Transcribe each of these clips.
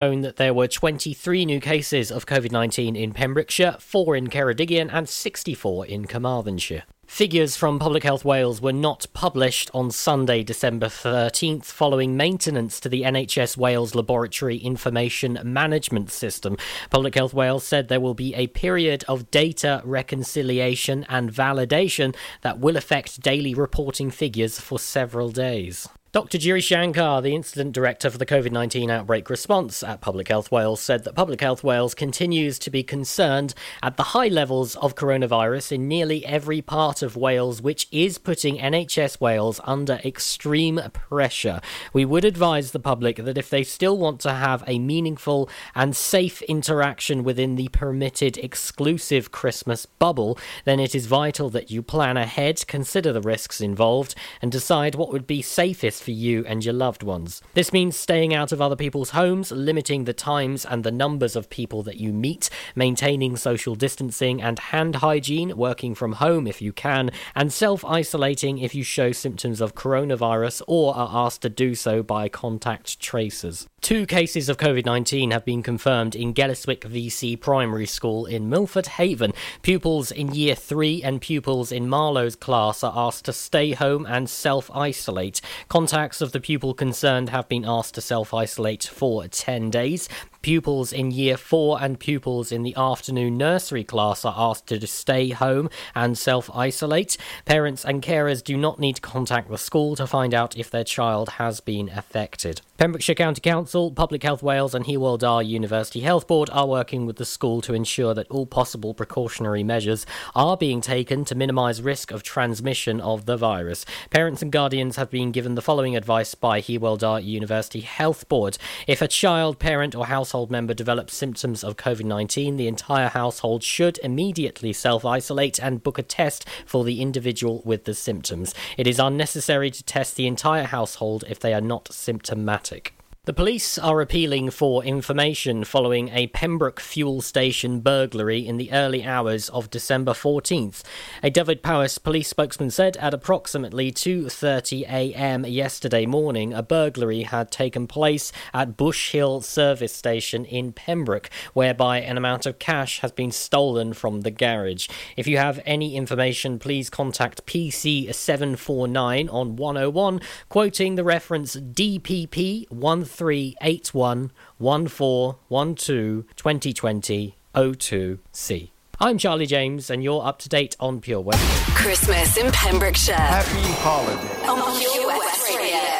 shown that there were 23 new cases of COVID 19 in Pembrokeshire, 4 in Ceredigion, and 64 in Carmarthenshire. Figures from Public Health Wales were not published on Sunday, December 13th, following maintenance to the NHS Wales Laboratory Information Management System. Public Health Wales said there will be a period of data reconciliation and validation that will affect daily reporting figures for several days. Dr. Giri Shankar, the incident director for the COVID 19 outbreak response at Public Health Wales, said that Public Health Wales continues to be concerned at the high levels of coronavirus in nearly every part of Wales, which is putting NHS Wales under extreme pressure. We would advise the public that if they still want to have a meaningful and safe interaction within the permitted exclusive Christmas bubble, then it is vital that you plan ahead, consider the risks involved, and decide what would be safest for you and your loved ones. This means staying out of other people's homes, limiting the times and the numbers of people that you meet, maintaining social distancing and hand hygiene, working from home if you can, and self isolating if you show symptoms of coronavirus or are asked to do so by contact tracers. Two cases of COVID 19 have been confirmed in Gelliswick VC Primary School in Milford Haven. Pupils in Year 3 and pupils in Marlowe's class are asked to stay home and self isolate. Contacts of the pupil concerned have been asked to self isolate for 10 days. Pupils in Year 4 and pupils in the afternoon nursery class are asked to stay home and self isolate. Parents and carers do not need to contact the school to find out if their child has been affected. Pembrokeshire County Council, Public Health Wales, and Hywel Dda University Health Board are working with the school to ensure that all possible precautionary measures are being taken to minimise risk of transmission of the virus. Parents and guardians have been given the following advice by Hywel Dda University Health Board. If a child, parent, or household member develops symptoms of COVID 19, the entire household should immediately self isolate and book a test for the individual with the symptoms. It is unnecessary to test the entire household if they are not symptomatic. The police are appealing for information following a Pembroke fuel station burglary in the early hours of December 14th. A Dyfed-Powys police spokesman said at approximately 2:30 a.m. yesterday morning a burglary had taken place at Bush Hill service station in Pembroke whereby an amount of cash has been stolen from the garage. If you have any information please contact PC 749 on 101 quoting the reference DPP 13 81 1412 2020 02C. I'm Charlie James, and you're up to date on Pure West. Christmas in Pembrokeshire. Happy holiday. On Pure West Radio.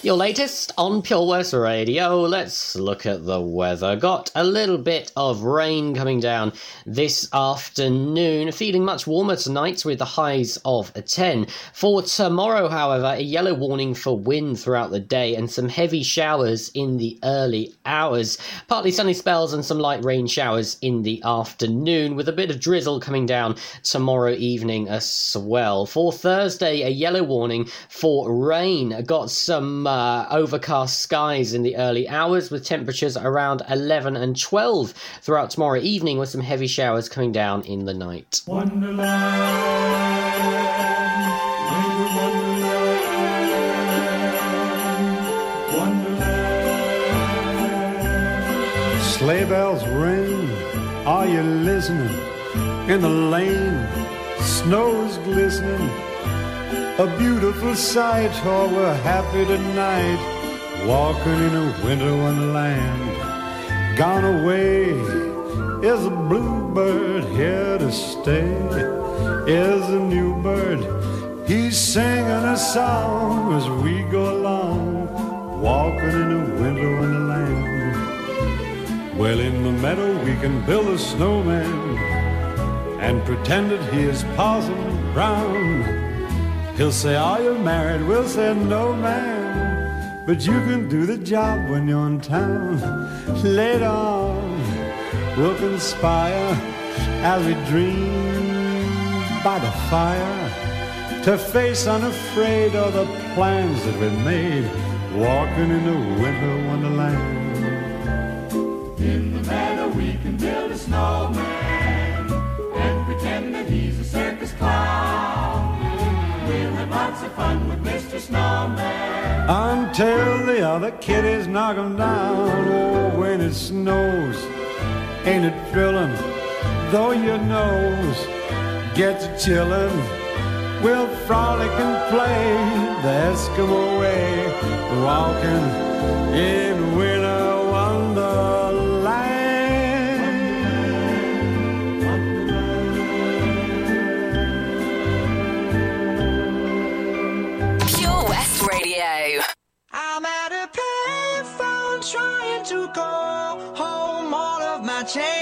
Your latest on Pure West Radio. Let's look at the weather. Got a little bit of rain coming down this afternoon. Feeling much warmer tonight with the highs of 10. For tomorrow, however, a yellow warning for wind throughout the day and some heavy showers in the early hours. Partly sunny spells and some light rain showers in the afternoon with a bit of drizzle coming down tomorrow evening as well. For Thursday, a yellow warning for rain. Got some uh, Uh, overcast skies in the early hours with temperatures around 11 and 12 throughout tomorrow evening with some heavy showers coming down in the night. Wonderland, Sleigh bells ring. Are you listening? In the lane, snow's glistening. A beautiful sight. Oh, we're happy tonight. Walking in a winter wonderland. Gone away is a bluebird here to stay. Is a new bird. He's singing a song as we go along. Walking in a winter wonderland. Well, in the meadow we can build a snowman and pretend that he is Parson Brown. He'll say, Are you married? We'll say, No, man. But you can do the job when you're in town. Later on, we'll conspire as we dream by the fire to face unafraid all the plans that we made. Walking in the winter wonderland. In the meadow we can build a snowman lots of fun with Mr. Snowman. Until the other kitties knock him down. Oh, when it snows, ain't it thrilling? Though your nose gets chillin'. We'll frolic and play the Eskimo way, walking in winter. go home all of my chains.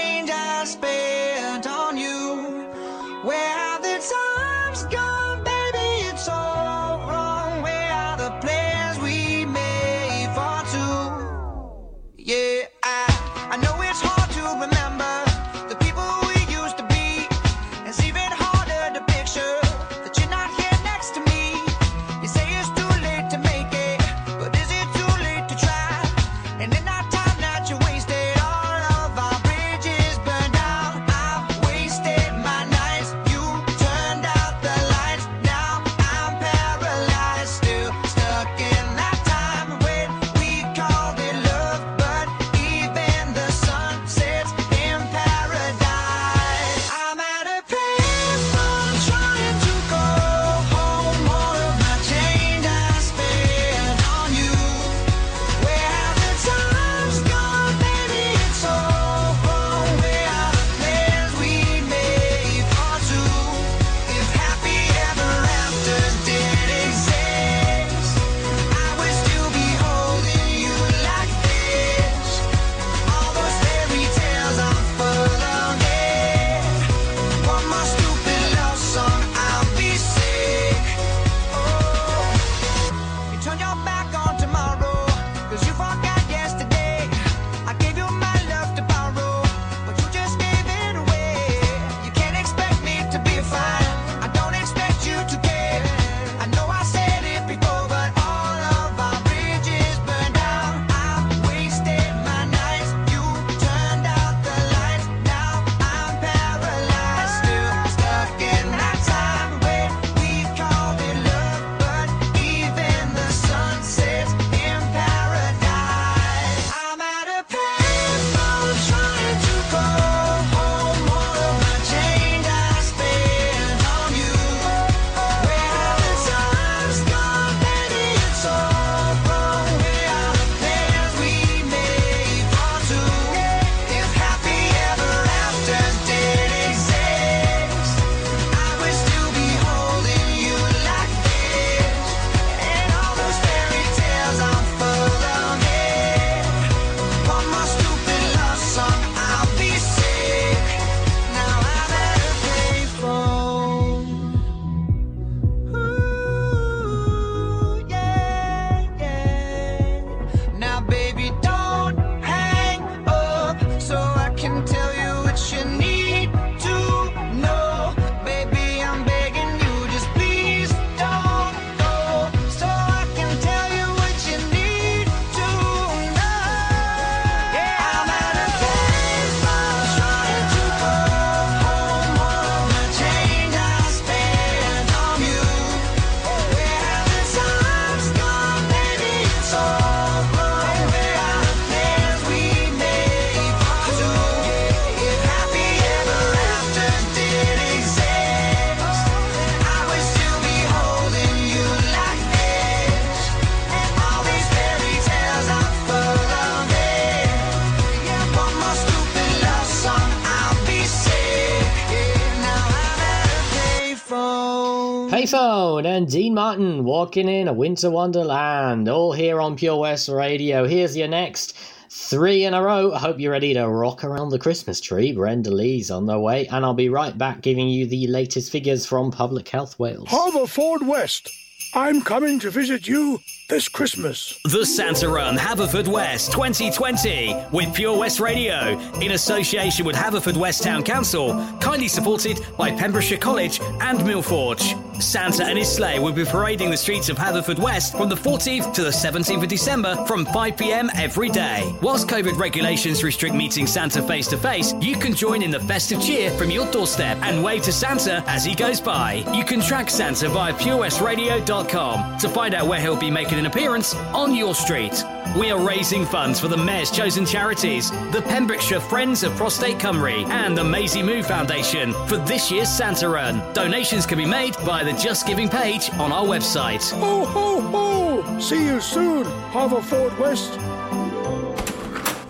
in a winter wonderland, all here on Pure West Radio. Here's your next three in a row. I hope you're ready to rock around the Christmas tree. Brenda Lee's on the way, and I'll be right back giving you the latest figures from Public Health Wales. Haverford West. I'm coming to visit you this Christmas. The Santa Haverford West 2020 with Pure West Radio in association with Haverford West Town Council, kindly supported by Pembrokeshire College and Millforge. Santa and his sleigh will be parading the streets of Haverford West from the 14th to the 17th of December from 5 pm every day. Whilst COVID regulations restrict meeting Santa face to face, you can join in the festive cheer from your doorstep and wave to Santa as he goes by. You can track Santa via Pure West Radio mayorstown.com to find out where he'll be making an appearance on your street. We are raising funds for the Mayor's chosen charities, the Pembrokeshire Friends of Prostate Cymru, and the Maisie Moo Foundation for this year's Santa Run. Donations can be made by the Just Giving page on our website. Ho, ho, ho! See you soon, Haverford West.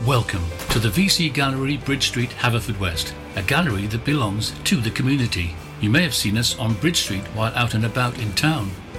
Welcome to the VC Gallery, Bridge Street, Haverfordwest, a gallery that belongs to the community. You may have seen us on Bridge Street while out and about in town.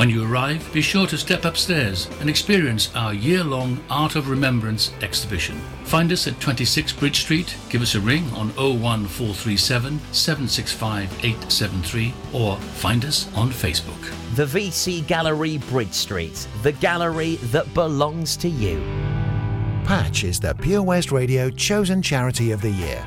When you arrive, be sure to step upstairs and experience our year long Art of Remembrance exhibition. Find us at 26 Bridge Street, give us a ring on 01437 765 873, or find us on Facebook. The VC Gallery, Bridge Street, the gallery that belongs to you. Patch is the Pure West Radio chosen charity of the year.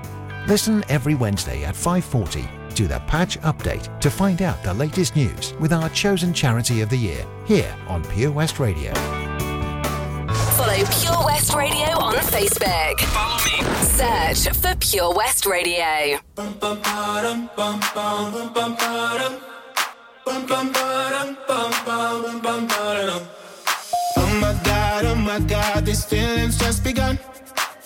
Listen every Wednesday at 5:40 to the Patch Update to find out the latest news with our chosen charity of the year here on Pure West Radio. Follow Pure West Radio on Facebook. Follow me. Search for Pure West Radio. Oh my god, oh my god, these feelings just begun.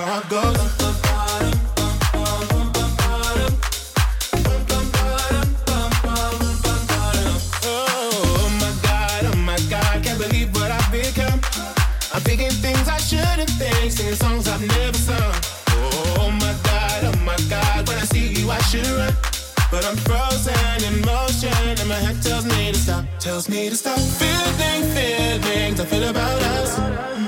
I become I'm beginning things I shouldn't think, singing songs I've never sung. Oh my god, oh my god, when I see you I should run. But I'm frozen in motion, and my head tells me to stop, tells me to stop. Feeling feelings I feel about us.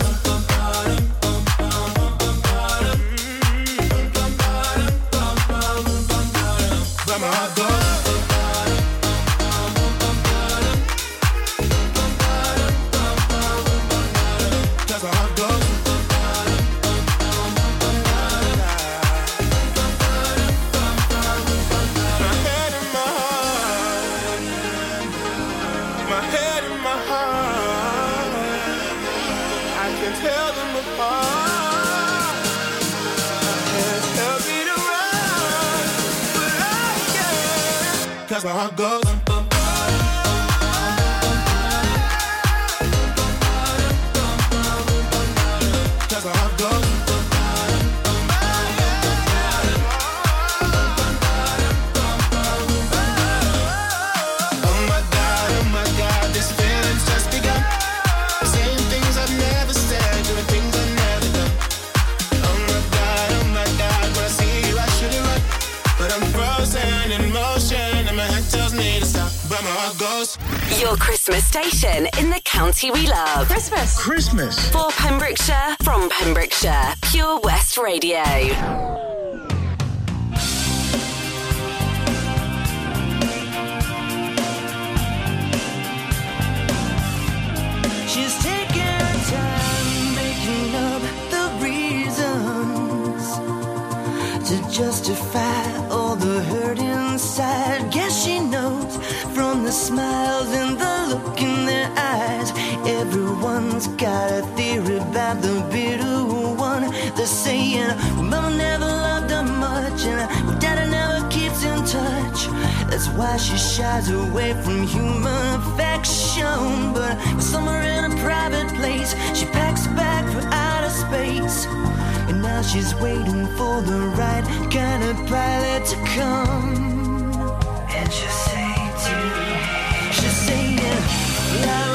My heart goes. Christmas station in the county we love. Christmas. Christmas. For Pembrokeshire, from Pembrokeshire, Pure West Radio. to justify all the hurt inside. Guess she knows from the smile Everyone's got a theory about the bitter one. They're saying, well, Mama never loved her much, and well, Daddy never keeps in touch. That's why she shies away from human affection. But somewhere in a private place, she packs back for outer space. And now she's waiting for the right kind of pilot to come. And she'll say to me, she's saying, Love.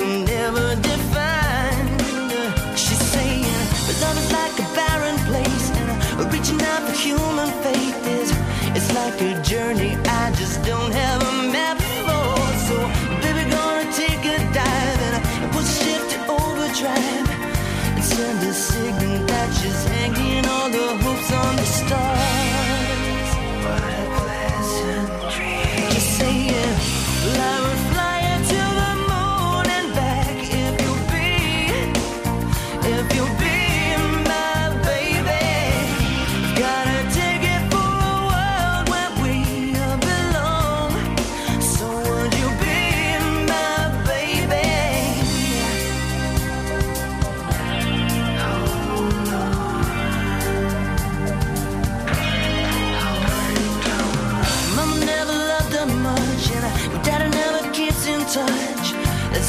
open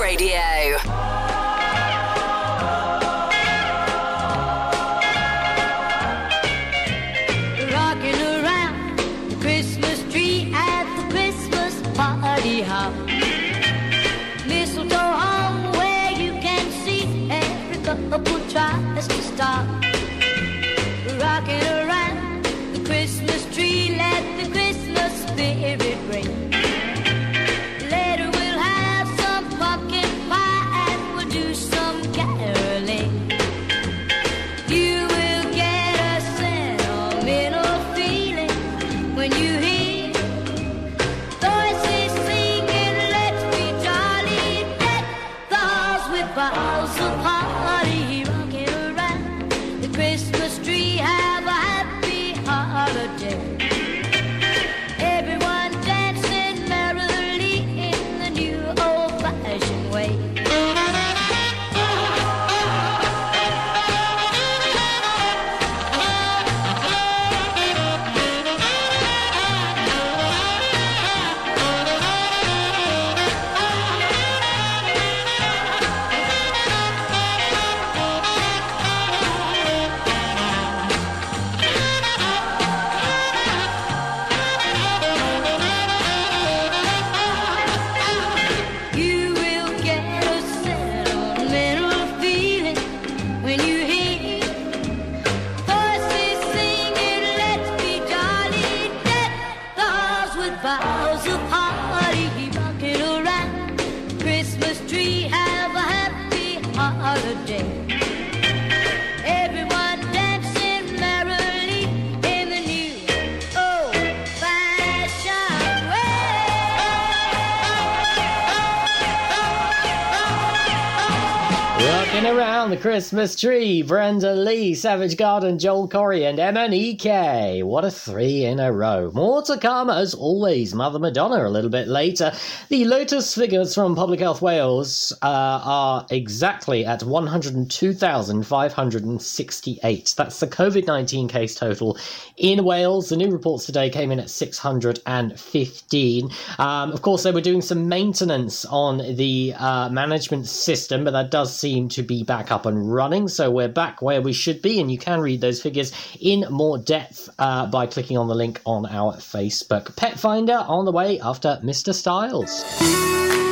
Radio. Christmas tree, Brenda Lee. Savage Garden, Joel Corry, and MNEK. What a three in a row. More to come, as always. Mother Madonna a little bit later. The Lotus figures from Public Health Wales uh, are exactly at 102,568. That's the COVID 19 case total in Wales. The new reports today came in at 615. Um, of course, they were doing some maintenance on the uh, management system, but that does seem to be back up and running. So we're back where we should be and you can read those figures in more depth uh, by clicking on the link on our Facebook. Pet Finder on the way after Mr. Styles.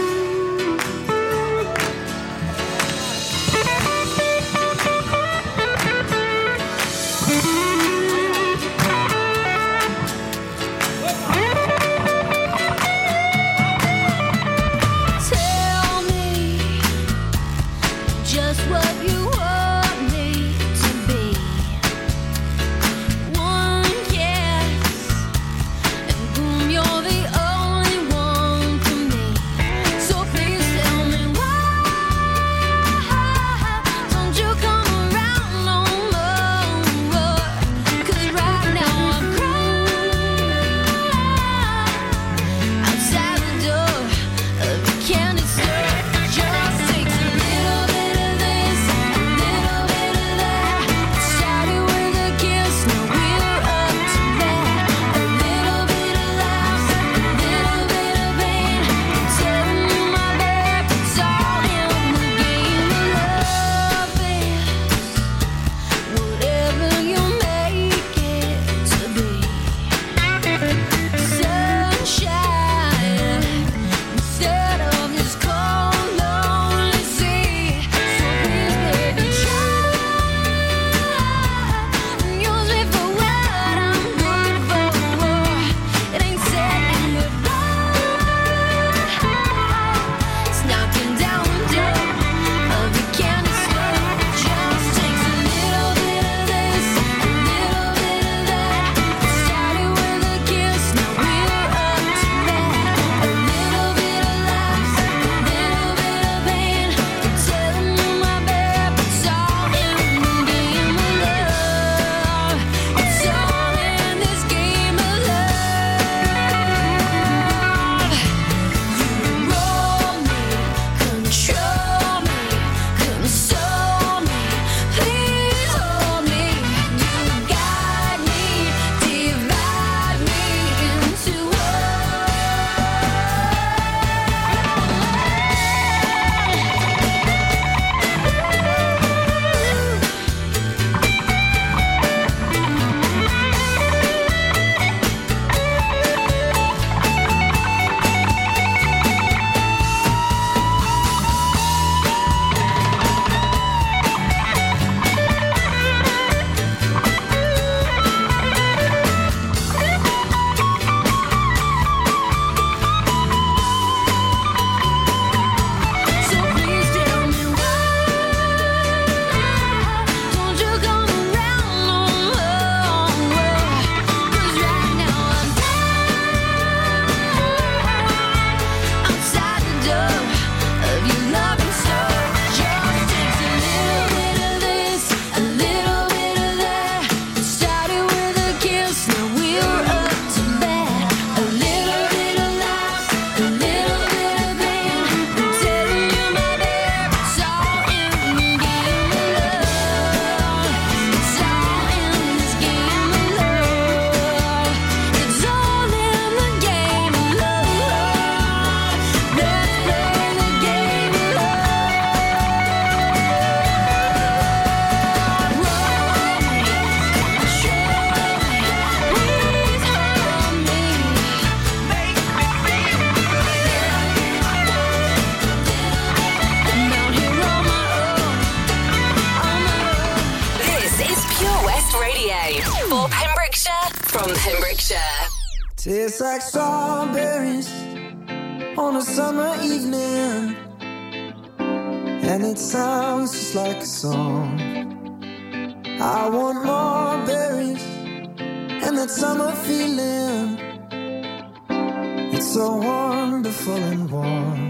like strawberries on a summer evening. And it sounds just like a song. I want more berries and that summer feeling. It's so wonderful and warm.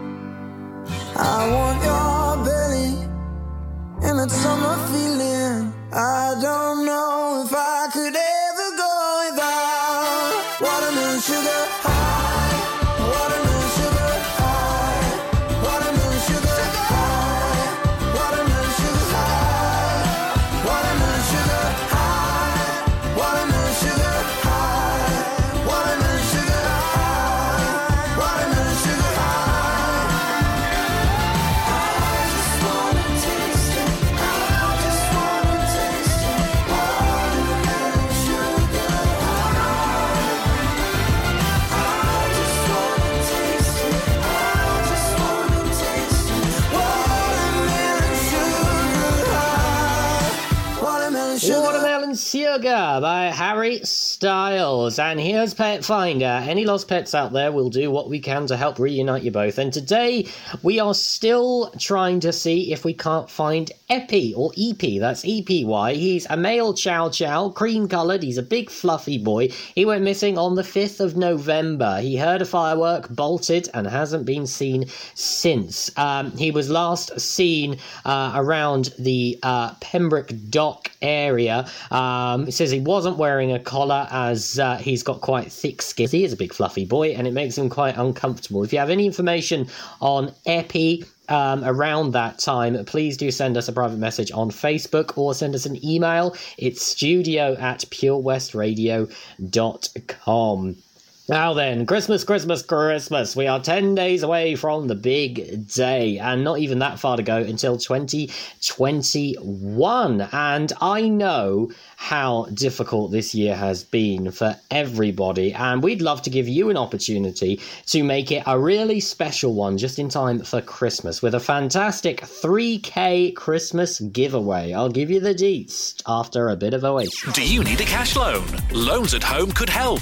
Sugar by Harry Styles. And here's Pet Finder. Any lost pets out there, we'll do what we can to help reunite you both. And today, we are still trying to see if we can't find Epi, or EP, that's EPY. He's a male chow chow, cream coloured, he's a big fluffy boy. He went missing on the 5th of November. He heard a firework, bolted, and hasn't been seen since. Um, he was last seen uh, around the uh, Pembroke Dock area. Um, it says he wasn't wearing a collar as uh, he's got quite thick skin. He is a big fluffy boy and it makes him quite uncomfortable. If you have any information on Epi, um, around that time, please do send us a private message on Facebook or send us an email. It's studio at purewestradio.com. Now then, Christmas, Christmas, Christmas. We are 10 days away from the big day, and not even that far to go until 2021. And I know how difficult this year has been for everybody, and we'd love to give you an opportunity to make it a really special one just in time for Christmas with a fantastic 3K Christmas giveaway. I'll give you the deets after a bit of a wait. Do you need a cash loan? Loans at Home could help.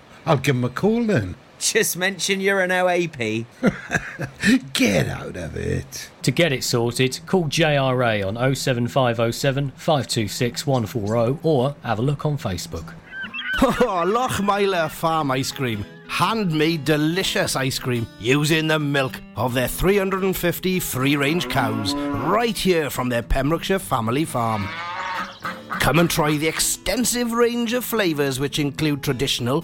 I'll give him a call then. Just mention you're an OAP. Get out of it. To get it sorted, call JRA on 07507 526 140 or have a look on Facebook. Oh, Lochmeyler Farm Ice Cream. Handmade delicious ice cream using the milk of their 350 free range cows right here from their Pembrokeshire family farm. Come and try the extensive range of flavours which include traditional,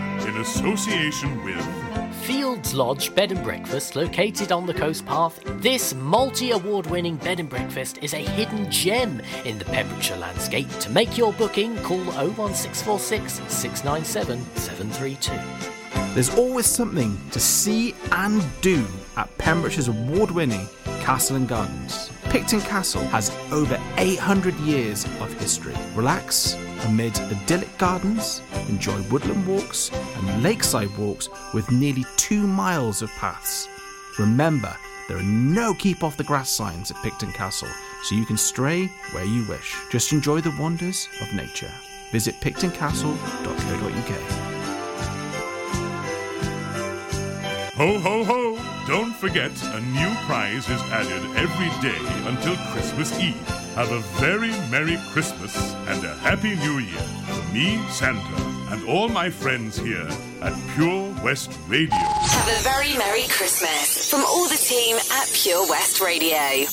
in association with Fields Lodge Bed and Breakfast, located on the coast path, this multi award winning bed and breakfast is a hidden gem in the Pembrokeshire landscape. To make your booking, call 01646 697 732. There's always something to see and do at Pembrokeshire's award winning Castle and Gardens. Picton Castle has over 800 years of history. Relax amid idyllic gardens, enjoy woodland walks and lakeside walks with nearly two miles of paths. Remember, there are no keep off the grass signs at Picton Castle, so you can stray where you wish. Just enjoy the wonders of nature. Visit pictoncastle.co.uk. Ho, ho, ho! Don't forget, a new prize is added every day until Christmas Eve. Have a very Merry Christmas and a Happy New Year from me, Santa, and all my friends here at Pure West Radio. Have a very Merry Christmas from all the team at Pure West Radio.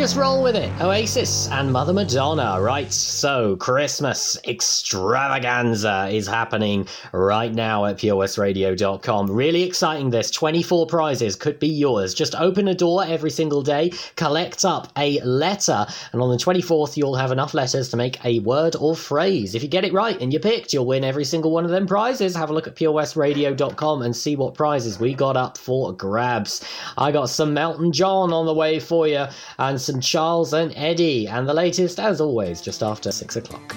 just roll with it. Oasis and Mother Madonna. Right, so Christmas extravaganza is happening right now at purewestradio.com. Really exciting this. 24 prizes could be yours. Just open a door every single day, collect up a letter, and on the 24th, you'll have enough letters to make a word or phrase. If you get it right and you're picked, you'll win every single one of them prizes. Have a look at purewestradio.com and see what prizes we got up for grabs. I got some Elton John on the way for you and some and Charles and Eddie, and the latest, as always, just after 6 o'clock.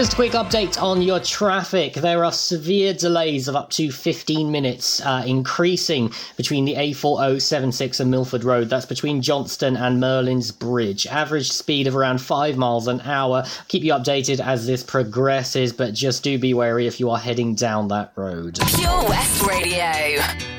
Just a quick update on your traffic. There are severe delays of up to 15 minutes, uh, increasing between the A4076 and Milford Road. That's between Johnston and Merlin's Bridge. Average speed of around 5 miles an hour. Keep you updated as this progresses, but just do be wary if you are heading down that road. Pure West Radio.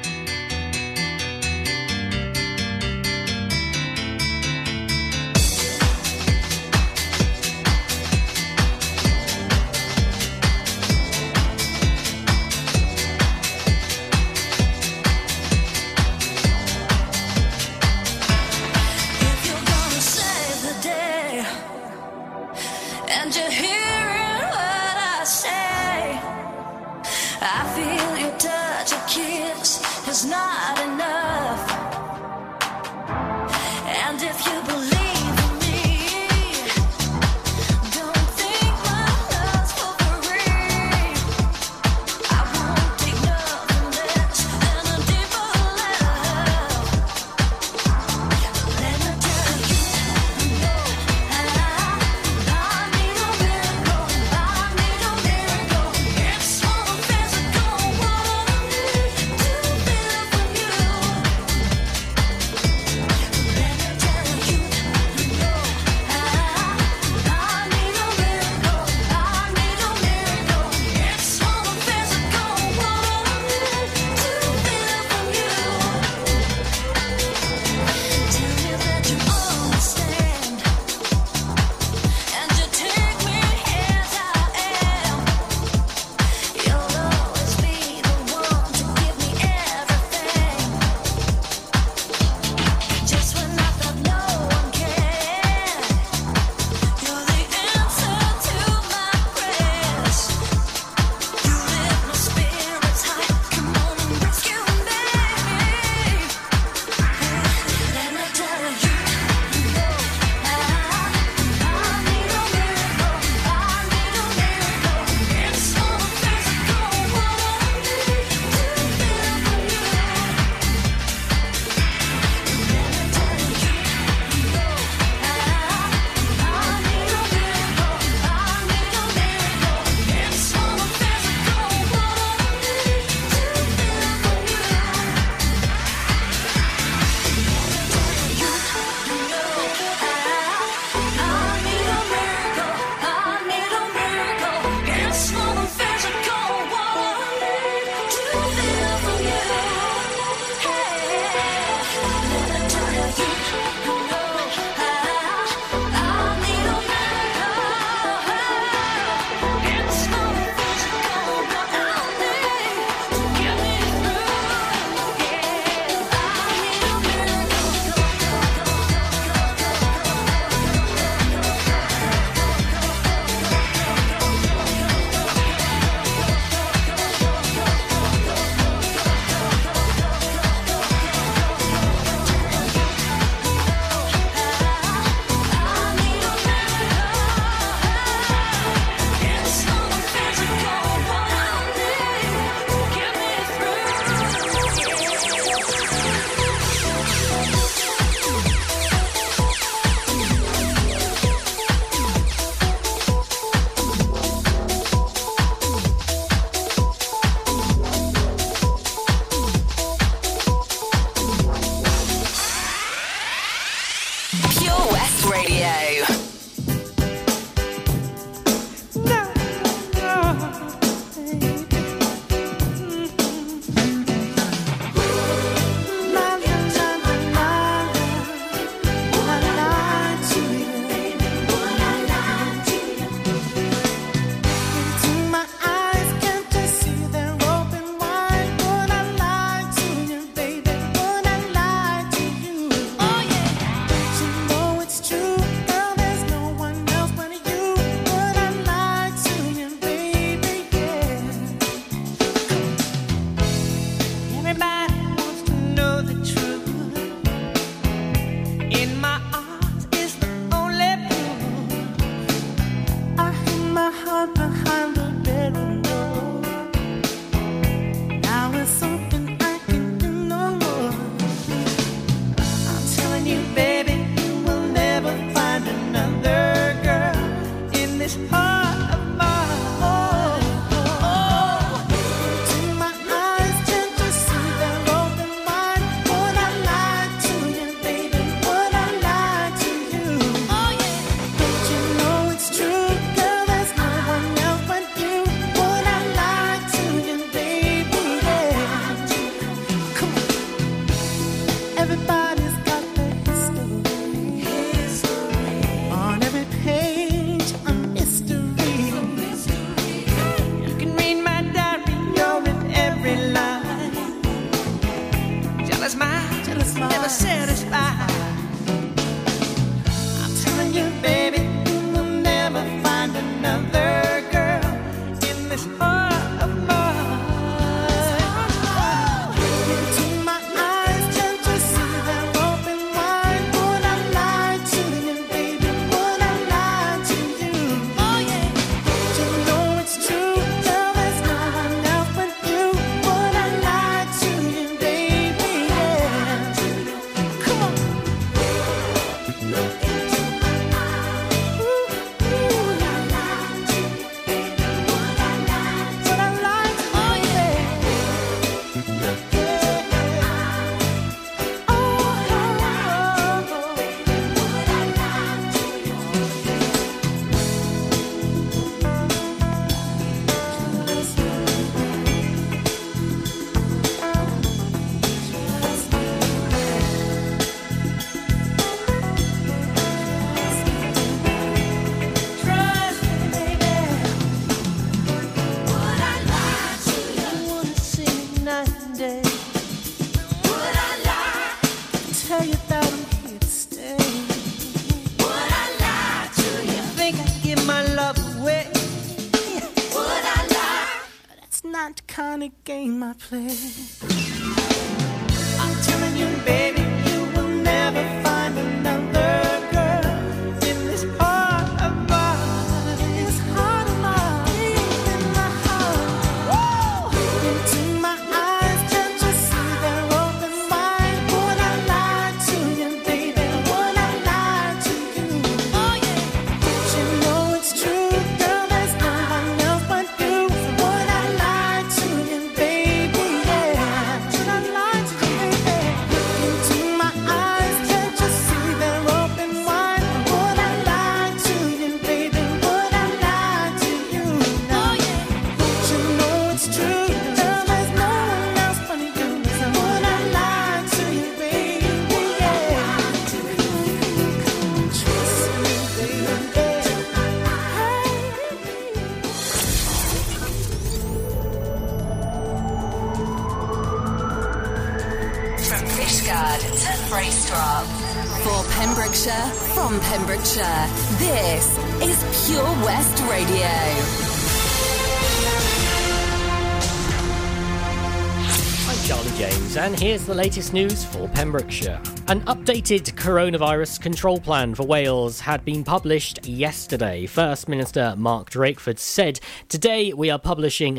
Here's the latest news for Pembrokeshire. An updated coronavirus control plan for Wales had been published yesterday. First Minister Mark Drakeford said, Today we are publishing